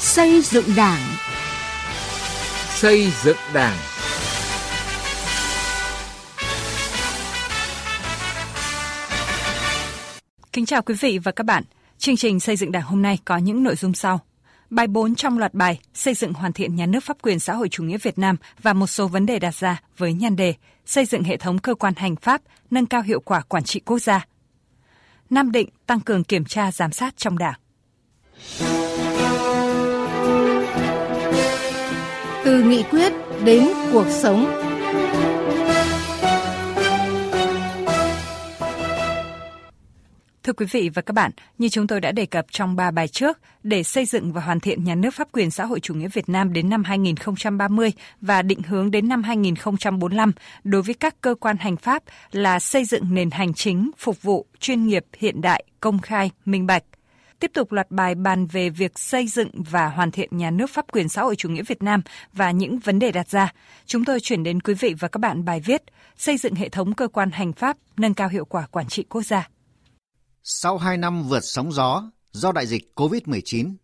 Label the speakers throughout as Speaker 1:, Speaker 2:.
Speaker 1: Xây dựng Đảng.
Speaker 2: Xây dựng Đảng.
Speaker 3: Kính chào quý vị và các bạn. Chương trình xây dựng Đảng hôm nay có những nội dung sau. Bài 4 trong loạt bài Xây dựng hoàn thiện nhà nước pháp quyền xã hội chủ nghĩa Việt Nam và một số vấn đề đặt ra với nhan đề Xây dựng hệ thống cơ quan hành pháp, nâng cao hiệu quả quản trị quốc gia. Nam Định tăng cường kiểm tra giám sát trong Đảng.
Speaker 1: Từ nghị quyết đến cuộc sống.
Speaker 3: Thưa quý vị và các bạn, như chúng tôi đã đề cập trong ba bài trước, để xây dựng và hoàn thiện nhà nước pháp quyền xã hội chủ nghĩa Việt Nam đến năm 2030 và định hướng đến năm 2045 đối với các cơ quan hành pháp là xây dựng nền hành chính phục vụ chuyên nghiệp hiện đại, công khai, minh bạch. Tiếp tục loạt bài bàn về việc xây dựng và hoàn thiện nhà nước pháp quyền xã hội chủ nghĩa Việt Nam và những vấn đề đặt ra. Chúng tôi chuyển đến quý vị và các bạn bài viết Xây dựng hệ thống cơ quan hành pháp, nâng cao hiệu quả quản trị quốc gia.
Speaker 4: Sau 2 năm vượt sóng gió do đại dịch COVID-19,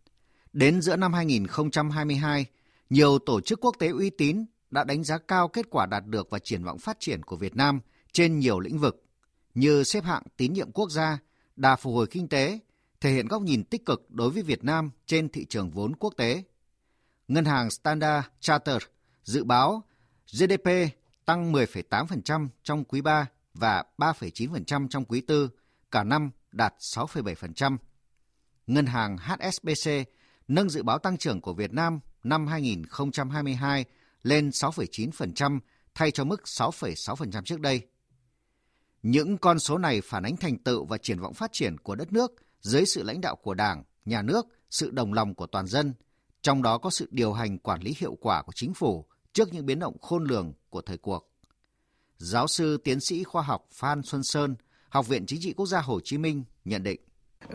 Speaker 4: đến giữa năm 2022, nhiều tổ chức quốc tế uy tín đã đánh giá cao kết quả đạt được và triển vọng phát triển của Việt Nam trên nhiều lĩnh vực như xếp hạng tín nhiệm quốc gia, đà phục hồi kinh tế, thể hiện góc nhìn tích cực đối với Việt Nam trên thị trường vốn quốc tế. Ngân hàng Standard Chartered dự báo GDP tăng 10,8% trong quý 3 và 3,9% trong quý 4, cả năm đạt 6,7%. Ngân hàng HSBC nâng dự báo tăng trưởng của Việt Nam năm 2022 lên 6,9% thay cho mức 6,6% trước đây. Những con số này phản ánh thành tựu và triển vọng phát triển của đất nước dưới sự lãnh đạo của Đảng, Nhà nước, sự đồng lòng của toàn dân, trong đó có sự điều hành quản lý hiệu quả của chính phủ trước những biến động khôn lường của thời cuộc. Giáo sư tiến sĩ khoa học Phan Xuân Sơn, Học viện Chính trị Quốc gia Hồ Chí Minh nhận định.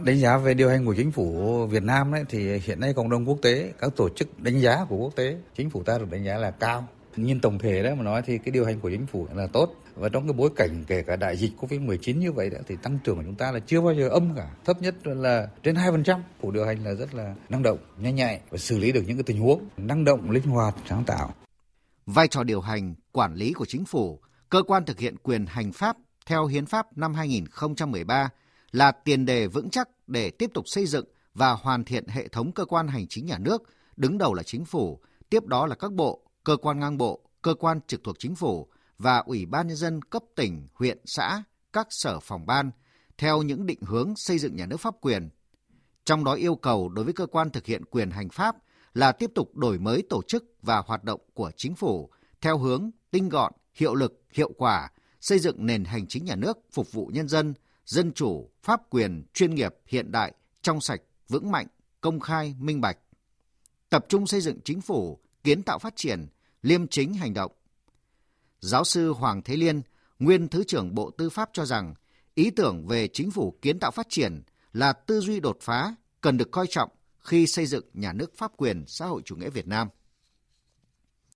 Speaker 5: Đánh giá về điều hành của chính phủ Việt Nam ấy, thì hiện nay cộng đồng quốc tế, các tổ chức đánh giá của quốc tế, chính phủ ta được đánh giá là cao. Nhưng tổng thể đó mà nói thì cái điều hành của chính phủ là tốt. Và trong cái bối cảnh kể cả đại dịch Covid-19 như vậy đó, thì tăng trưởng của chúng ta là chưa bao giờ âm cả. Thấp nhất là trên 2%. Phủ điều hành là rất là năng động, nhanh nhạy và xử lý được những cái tình huống năng động, linh hoạt, sáng tạo.
Speaker 4: Vai trò điều hành, quản lý của chính phủ, cơ quan thực hiện quyền hành pháp theo Hiến pháp năm 2013 là tiền đề vững chắc để tiếp tục xây dựng và hoàn thiện hệ thống cơ quan hành chính nhà nước, đứng đầu là chính phủ, tiếp đó là các bộ, cơ quan ngang bộ, cơ quan trực thuộc chính phủ và Ủy ban Nhân dân cấp tỉnh, huyện, xã, các sở phòng ban, theo những định hướng xây dựng nhà nước pháp quyền. Trong đó yêu cầu đối với cơ quan thực hiện quyền hành pháp là tiếp tục đổi mới tổ chức và hoạt động của chính phủ theo hướng tinh gọn, hiệu lực, hiệu quả, xây dựng nền hành chính nhà nước phục vụ nhân dân, dân chủ, pháp quyền, chuyên nghiệp, hiện đại, trong sạch, vững mạnh, công khai, minh bạch. Tập trung xây dựng chính phủ, kiến tạo phát triển, liêm chính hành động. Giáo sư Hoàng Thế Liên, nguyên Thứ trưởng Bộ Tư pháp cho rằng, ý tưởng về chính phủ kiến tạo phát triển là tư duy đột phá cần được coi trọng khi xây dựng nhà nước pháp quyền xã hội chủ nghĩa Việt Nam.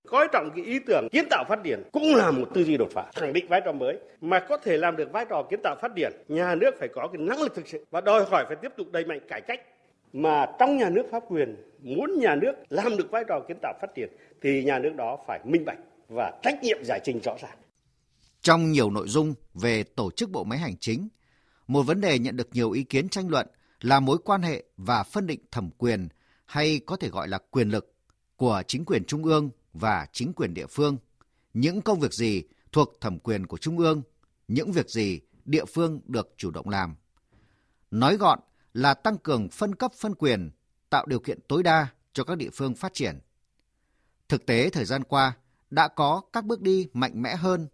Speaker 6: Coi trọng cái ý tưởng kiến tạo phát triển cũng là một tư duy đột phá, khẳng định vai trò mới mà có thể làm được vai trò kiến tạo phát triển. Nhà nước phải có cái năng lực thực sự và đòi hỏi phải tiếp tục đẩy mạnh cải cách. Mà trong nhà nước pháp quyền muốn nhà nước làm được vai trò kiến tạo phát triển thì nhà nước đó phải minh bạch và trách nhiệm giải trình rõ ràng.
Speaker 4: Trong nhiều nội dung về tổ chức bộ máy hành chính, một vấn đề nhận được nhiều ý kiến tranh luận là mối quan hệ và phân định thẩm quyền hay có thể gọi là quyền lực của chính quyền trung ương và chính quyền địa phương. Những công việc gì thuộc thẩm quyền của trung ương, những việc gì địa phương được chủ động làm. Nói gọn là tăng cường phân cấp phân quyền, tạo điều kiện tối đa cho các địa phương phát triển. Thực tế thời gian qua đã có các bước đi mạnh mẽ hơn,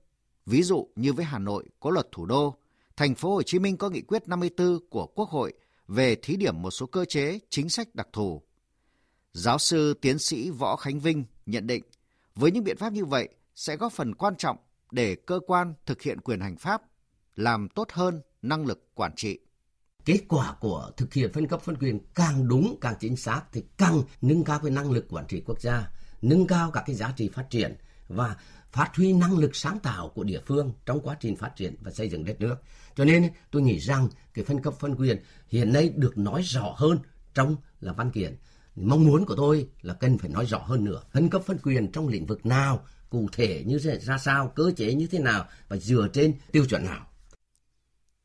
Speaker 4: ví dụ như với Hà Nội có luật thủ đô, thành phố Hồ Chí Minh có nghị quyết 54 của Quốc hội về thí điểm một số cơ chế chính sách đặc thù. Giáo sư tiến sĩ Võ Khánh Vinh nhận định với những biện pháp như vậy sẽ góp phần quan trọng để cơ quan thực hiện quyền hành pháp làm tốt hơn năng lực quản trị.
Speaker 7: Kết quả của thực hiện phân cấp phân quyền càng đúng, càng chính xác thì càng nâng cao cái năng lực quản trị quốc gia, nâng cao các cái giá trị phát triển và phát huy năng lực sáng tạo của địa phương trong quá trình phát triển và xây dựng đất nước. Cho nên tôi nghĩ rằng cái phân cấp phân quyền hiện nay được nói rõ hơn trong là văn kiện mong muốn của tôi là cần phải nói rõ hơn nữa phân cấp phân quyền trong lĩnh vực nào, cụ thể như thế, ra sao, cơ chế như thế nào và dựa trên tiêu chuẩn nào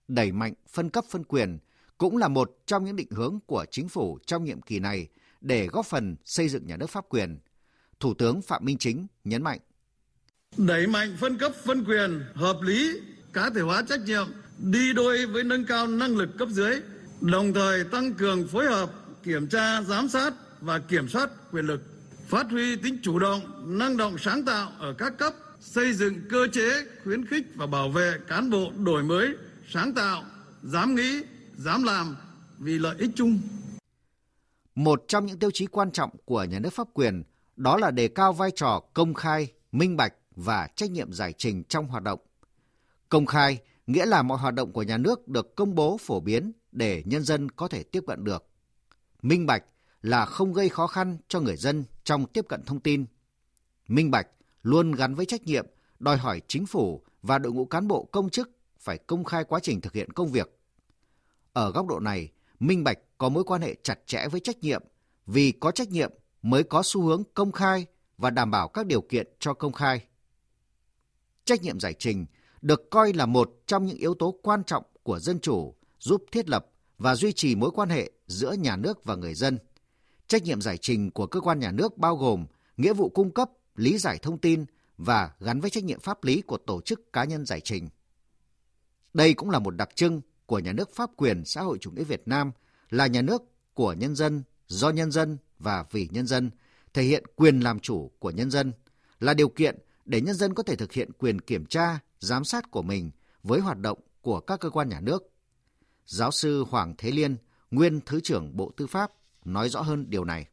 Speaker 4: đẩy mạnh phân cấp phân quyền cũng là một trong những định hướng của chính phủ trong nhiệm kỳ này để góp phần xây dựng nhà nước pháp quyền. Thủ tướng Phạm Minh Chính nhấn mạnh.
Speaker 2: Đẩy mạnh phân cấp phân quyền hợp lý, cá thể hóa trách nhiệm đi đôi với nâng cao năng lực cấp dưới, đồng thời tăng cường phối hợp, kiểm tra, giám sát và kiểm soát quyền lực, phát huy tính chủ động, năng động sáng tạo ở các cấp, xây dựng cơ chế khuyến khích và bảo vệ cán bộ đổi mới, sáng tạo, dám nghĩ, dám làm vì lợi ích chung.
Speaker 4: Một trong những tiêu chí quan trọng của nhà nước pháp quyền đó là đề cao vai trò công khai, minh bạch và trách nhiệm giải trình trong hoạt động. Công khai nghĩa là mọi hoạt động của nhà nước được công bố phổ biến để nhân dân có thể tiếp cận được. Minh bạch là không gây khó khăn cho người dân trong tiếp cận thông tin. Minh bạch luôn gắn với trách nhiệm, đòi hỏi chính phủ và đội ngũ cán bộ công chức phải công khai quá trình thực hiện công việc. Ở góc độ này, minh bạch có mối quan hệ chặt chẽ với trách nhiệm, vì có trách nhiệm mới có xu hướng công khai và đảm bảo các điều kiện cho công khai. Trách nhiệm giải trình được coi là một trong những yếu tố quan trọng của dân chủ, giúp thiết lập và duy trì mối quan hệ giữa nhà nước và người dân. Trách nhiệm giải trình của cơ quan nhà nước bao gồm nghĩa vụ cung cấp, lý giải thông tin và gắn với trách nhiệm pháp lý của tổ chức cá nhân giải trình. Đây cũng là một đặc trưng của nhà nước pháp quyền xã hội chủ nghĩa Việt Nam là nhà nước của nhân dân, do nhân dân và vì nhân dân, thể hiện quyền làm chủ của nhân dân, là điều kiện để nhân dân có thể thực hiện quyền kiểm tra, giám sát của mình với hoạt động của các cơ quan nhà nước. Giáo sư Hoàng Thế Liên, nguyên Thứ trưởng Bộ Tư pháp, nói rõ hơn điều này.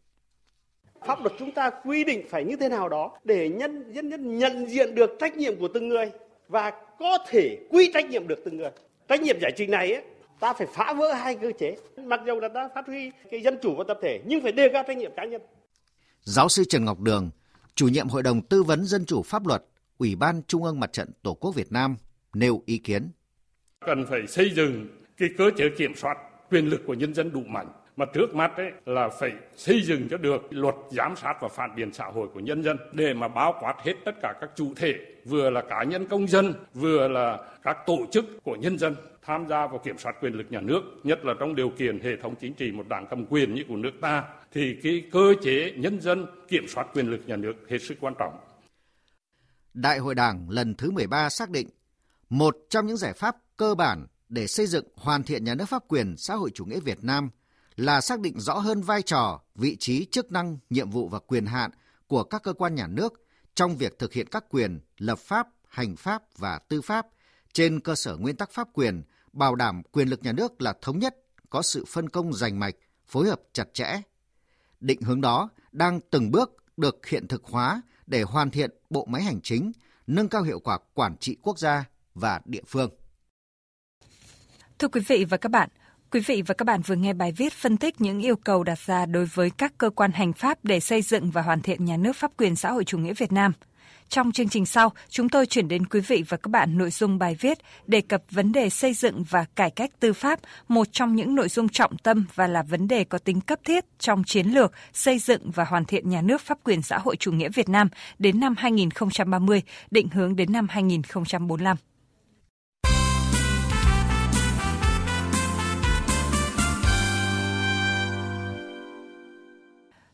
Speaker 6: Pháp luật chúng ta quy định phải như thế nào đó để nhân dân nhân nhận diện được trách nhiệm của từng người và có thể quy trách nhiệm được từng người. Trách nhiệm giải trình này ấy, ta phải phá vỡ hai cơ chế. Mặc dù là ta phát huy cái dân chủ và tập thể nhưng phải đề cao trách nhiệm cá nhân.
Speaker 4: Giáo sư Trần Ngọc Đường, chủ nhiệm Hội đồng Tư vấn Dân chủ Pháp luật, Ủy ban Trung ương Mặt trận Tổ quốc Việt Nam nêu ý kiến.
Speaker 8: Cần phải xây dựng cái cơ chế kiểm soát quyền lực của nhân dân đủ mạnh mà trước mắt ấy là phải xây dựng cho được luật giám sát và phản biện xã hội của nhân dân để mà bao quát hết tất cả các chủ thể vừa là cá nhân công dân vừa là các tổ chức của nhân dân tham gia vào kiểm soát quyền lực nhà nước nhất là trong điều kiện hệ thống chính trị một đảng cầm quyền như của nước ta thì cái cơ chế nhân dân kiểm soát quyền lực nhà nước hết sức quan trọng.
Speaker 4: Đại hội Đảng lần thứ 13 xác định một trong những giải pháp cơ bản để xây dựng hoàn thiện nhà nước pháp quyền xã hội chủ nghĩa Việt Nam – là xác định rõ hơn vai trò, vị trí, chức năng, nhiệm vụ và quyền hạn của các cơ quan nhà nước trong việc thực hiện các quyền lập pháp, hành pháp và tư pháp trên cơ sở nguyên tắc pháp quyền, bảo đảm quyền lực nhà nước là thống nhất, có sự phân công rành mạch, phối hợp chặt chẽ. Định hướng đó đang từng bước được hiện thực hóa để hoàn thiện bộ máy hành chính, nâng cao hiệu quả quản trị quốc gia và địa phương.
Speaker 3: Thưa quý vị và các bạn, Quý vị và các bạn vừa nghe bài viết phân tích những yêu cầu đặt ra đối với các cơ quan hành pháp để xây dựng và hoàn thiện nhà nước pháp quyền xã hội chủ nghĩa Việt Nam. Trong chương trình sau, chúng tôi chuyển đến quý vị và các bạn nội dung bài viết đề cập vấn đề xây dựng và cải cách tư pháp, một trong những nội dung trọng tâm và là vấn đề có tính cấp thiết trong chiến lược xây dựng và hoàn thiện nhà nước pháp quyền xã hội chủ nghĩa Việt Nam đến năm 2030, định hướng đến năm 2045.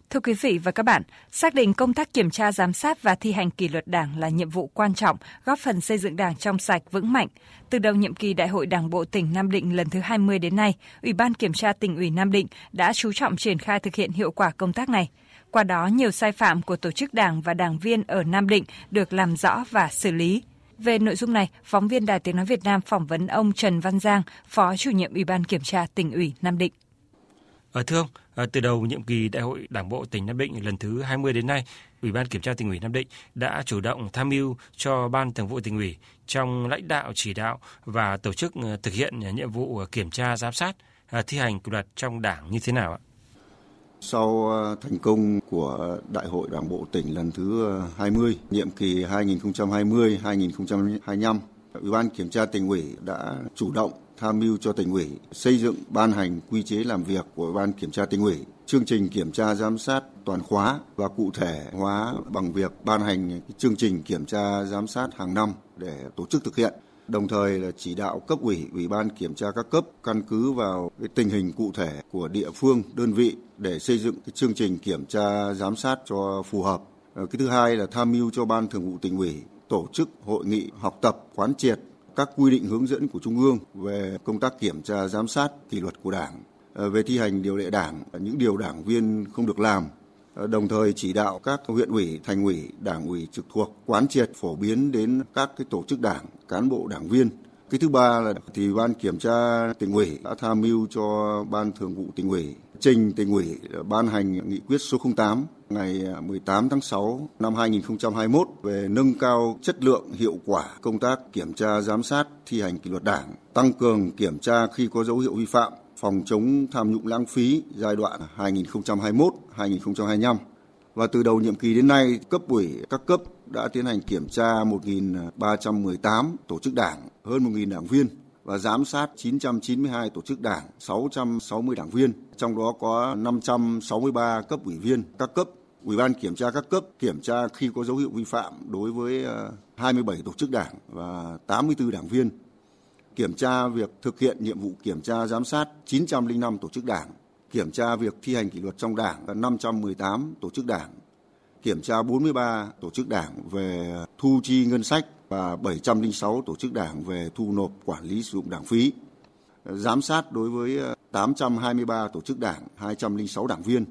Speaker 3: Thưa quý vị và các bạn, xác định công tác kiểm tra giám sát và thi hành kỷ luật Đảng là nhiệm vụ quan trọng, góp phần xây dựng Đảng trong sạch vững mạnh. Từ đầu nhiệm kỳ Đại hội Đảng bộ tỉnh Nam Định lần thứ 20 đến nay, Ủy ban Kiểm tra tỉnh ủy Nam Định đã chú trọng triển khai thực hiện hiệu quả công tác này. Qua đó, nhiều sai phạm của tổ chức đảng và đảng viên ở Nam Định được làm rõ và xử lý. Về nội dung này, phóng viên Đài Tiếng Nói Việt Nam phỏng vấn ông Trần Văn Giang, Phó chủ nhiệm Ủy ban Kiểm tra tỉnh ủy Nam Định.
Speaker 9: Ở thưa ông, ờ, từ đầu nhiệm kỳ Đại hội Đảng bộ tỉnh Nam Định lần thứ 20 đến nay, Ủy ban Kiểm tra tỉnh ủy Nam Định đã chủ động tham mưu cho Ban Thường vụ tỉnh ủy trong lãnh đạo chỉ đạo và tổ chức ờ, thực hiện nhiệm vụ kiểm tra giám sát thi hành kỷ luật trong Đảng như thế nào ạ?
Speaker 10: Sau thành công của Đại hội Đảng bộ tỉnh lần thứ 20, nhiệm kỳ 2020-2025, Ủy ban Kiểm tra tỉnh ủy đã chủ động tham mưu cho tỉnh ủy xây dựng ban hành quy chế làm việc của ban kiểm tra tỉnh ủy chương trình kiểm tra giám sát toàn khóa và cụ thể hóa bằng việc ban hành chương trình kiểm tra giám sát hàng năm để tổ chức thực hiện đồng thời là chỉ đạo cấp ủy, ủy ban kiểm tra các cấp căn cứ vào cái tình hình cụ thể của địa phương, đơn vị để xây dựng cái chương trình kiểm tra giám sát cho phù hợp. Ờ, cái thứ hai là tham mưu cho ban thường vụ tỉnh ủy tổ chức hội nghị học tập quán triệt các quy định hướng dẫn của Trung ương về công tác kiểm tra giám sát kỷ luật của Đảng, ờ, về thi hành điều lệ Đảng, những điều đảng viên không được làm, ờ, đồng thời chỉ đạo các huyện ủy, thành ủy, đảng ủy trực thuộc quán triệt phổ biến đến các cái tổ chức đảng, cán bộ đảng viên. Cái thứ ba là thì ban kiểm tra tỉnh ủy đã tham mưu cho ban thường vụ tỉnh ủy trình tỉnh ủy ban hành nghị quyết số 08 ngày à, 18 tháng 6 năm 2021 về nâng cao chất lượng hiệu quả công tác kiểm tra giám sát thi hành kỷ luật đảng, tăng cường kiểm tra khi có dấu hiệu vi phạm, phòng chống tham nhũng lãng phí giai đoạn 2021-2025. Và từ đầu nhiệm kỳ đến nay, cấp ủy các cấp đã tiến hành kiểm tra 1.318 tổ chức đảng, hơn 1.000 đảng viên và giám sát 992 tổ chức đảng, 660 đảng viên, trong đó có 563 cấp ủy viên các cấp Ủy ban kiểm tra các cấp kiểm tra khi có dấu hiệu vi phạm đối với ờ, 27 tổ chức đảng và 84 đảng viên. Kiểm tra việc thực hiện nhiệm vụ kiểm tra giám sát 905 tổ chức đảng, kiểm tra việc thi hành kỷ luật trong đảng là 518 tổ chức đảng, kiểm tra 43 tổ chức đảng về thu chi ngân sách và 706 tổ chức đảng về thu nộp quản lý sử dụng đảng phí. Giám sát đối với ờ, 823 tổ chức đảng, 206 đảng viên.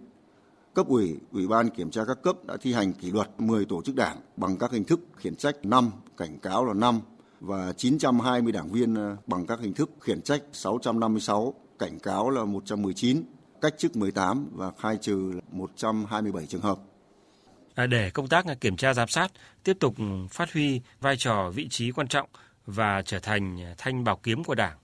Speaker 10: Cấp ủy, Ủy ban kiểm tra các cấp đã thi hành kỷ luật 10 tổ chức đảng bằng các hình thức khiển trách 5, cảnh cáo là 5 và 920 đảng viên ờ, bằng các hình thức khiển trách 656, cảnh cáo là 119, cách chức 18 và khai trừ 127 trường hợp.
Speaker 9: À, để công tác kiểm tra giám sát tiếp tục phát huy vai trò vị trí quan trọng và trở thành thanh bảo kiếm của Đảng.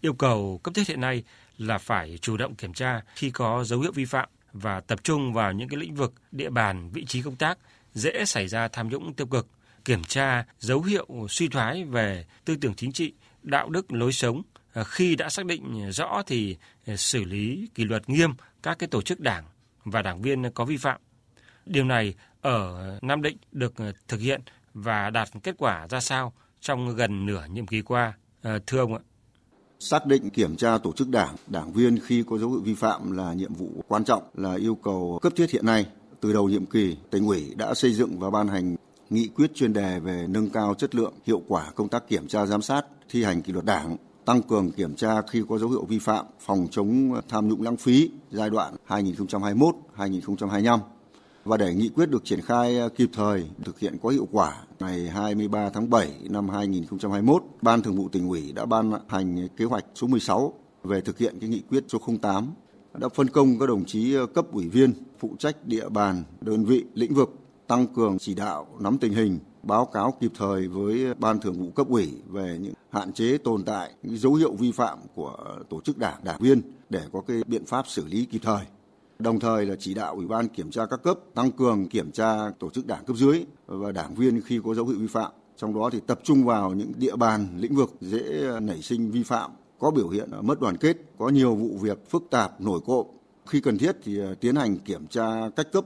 Speaker 9: Yêu cầu cấp thiết hiện nay là phải chủ động kiểm tra khi có dấu hiệu vi phạm và tập trung vào những cái lĩnh vực, địa bàn, vị trí công tác dễ xảy ra tham nhũng tiêu cực, kiểm tra dấu hiệu suy thoái về tư tưởng chính trị, đạo đức lối sống. À, khi đã xác định rõ thì à, xử lý kỷ luật nghiêm các cái tổ chức đảng và đảng viên có vi phạm. Điều này ở Nam Định được à, thực hiện và đạt kết quả ra sao trong gần nửa nhiệm kỳ qua, thưa ông ạ?
Speaker 10: Xác định kiểm tra tổ chức đảng, đảng viên khi có dấu hiệu vi phạm là nhiệm vụ quan trọng, là yêu cầu cấp thiết hiện nay. Từ đầu nhiệm kỳ, tỉnh ủy đã xây dựng và ban hành nghị quyết chuyên đề về nâng cao chất lượng, hiệu quả công tác kiểm tra giám sát, thi hành kỷ luật đảng, tăng cường kiểm tra khi có dấu hiệu vi phạm, phòng chống tham nhũng lãng phí giai đoạn 2021-2025 và để nghị quyết được triển khai ờ, kịp thời, thực hiện có hiệu quả, ngày 23 tháng 7 năm 2021, Ban Thường vụ tỉnh ủy đã ban hành kế hoạch số 16 về thực hiện cái nghị quyết số 08 đã phân công các đồng chí ờ, cấp ủy viên phụ trách địa bàn, đơn vị, lĩnh vực tăng cường chỉ đạo nắm tình hình, báo cáo kịp thời với ban thường vụ cấp ủy về những hạn chế tồn tại, những dấu hiệu vi phạm của tổ chức đảng, đảng viên để có cái biện pháp xử lý kịp thời đồng thời là chỉ đạo ủy ban kiểm tra các cấp tăng cường kiểm tra tổ chức đảng cấp dưới và đảng viên khi có dấu hiệu vi phạm. Trong đó thì tập trung vào những địa bàn, lĩnh vực dễ nảy sinh vi phạm, có biểu hiện mất đoàn kết, có nhiều vụ việc phức tạp, nổi cộm. Khi cần thiết thì à, tiến hành kiểm tra cách cấp.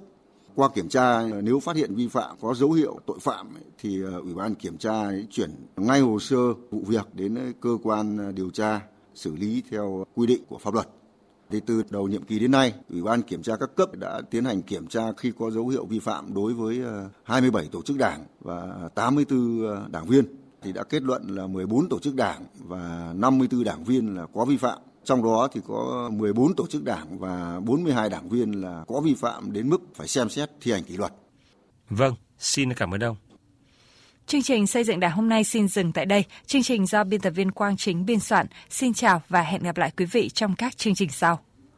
Speaker 10: Qua kiểm tra à, nếu phát hiện vi phạm, có dấu hiệu tội phạm thì à, ủy ban kiểm tra chuyển ngay hồ sơ vụ việc đến cơ quan điều tra, xử lý theo quy định của pháp luật thì từ đầu nhiệm kỳ đến nay, Ủy ban kiểm tra các cấp đã tiến hành kiểm tra khi có dấu hiệu vi phạm đối với ờ, 27 tổ chức đảng và 84 ờ, đảng viên thì đã kết luận là 14 tổ chức đảng và 54 đảng viên là có vi phạm. Trong đó thì có 14 tổ chức đảng và 42 đảng viên là có vi phạm đến mức phải xem xét thi hành kỷ luật.
Speaker 9: Vâng, xin cảm ơn ông.
Speaker 3: Chương trình xây dựng đảng hôm nay xin dừng tại đây. Chương trình do biên tập viên Quang Chính biên soạn. Xin chào và hẹn gặp lại quý vị trong các chương trình sau.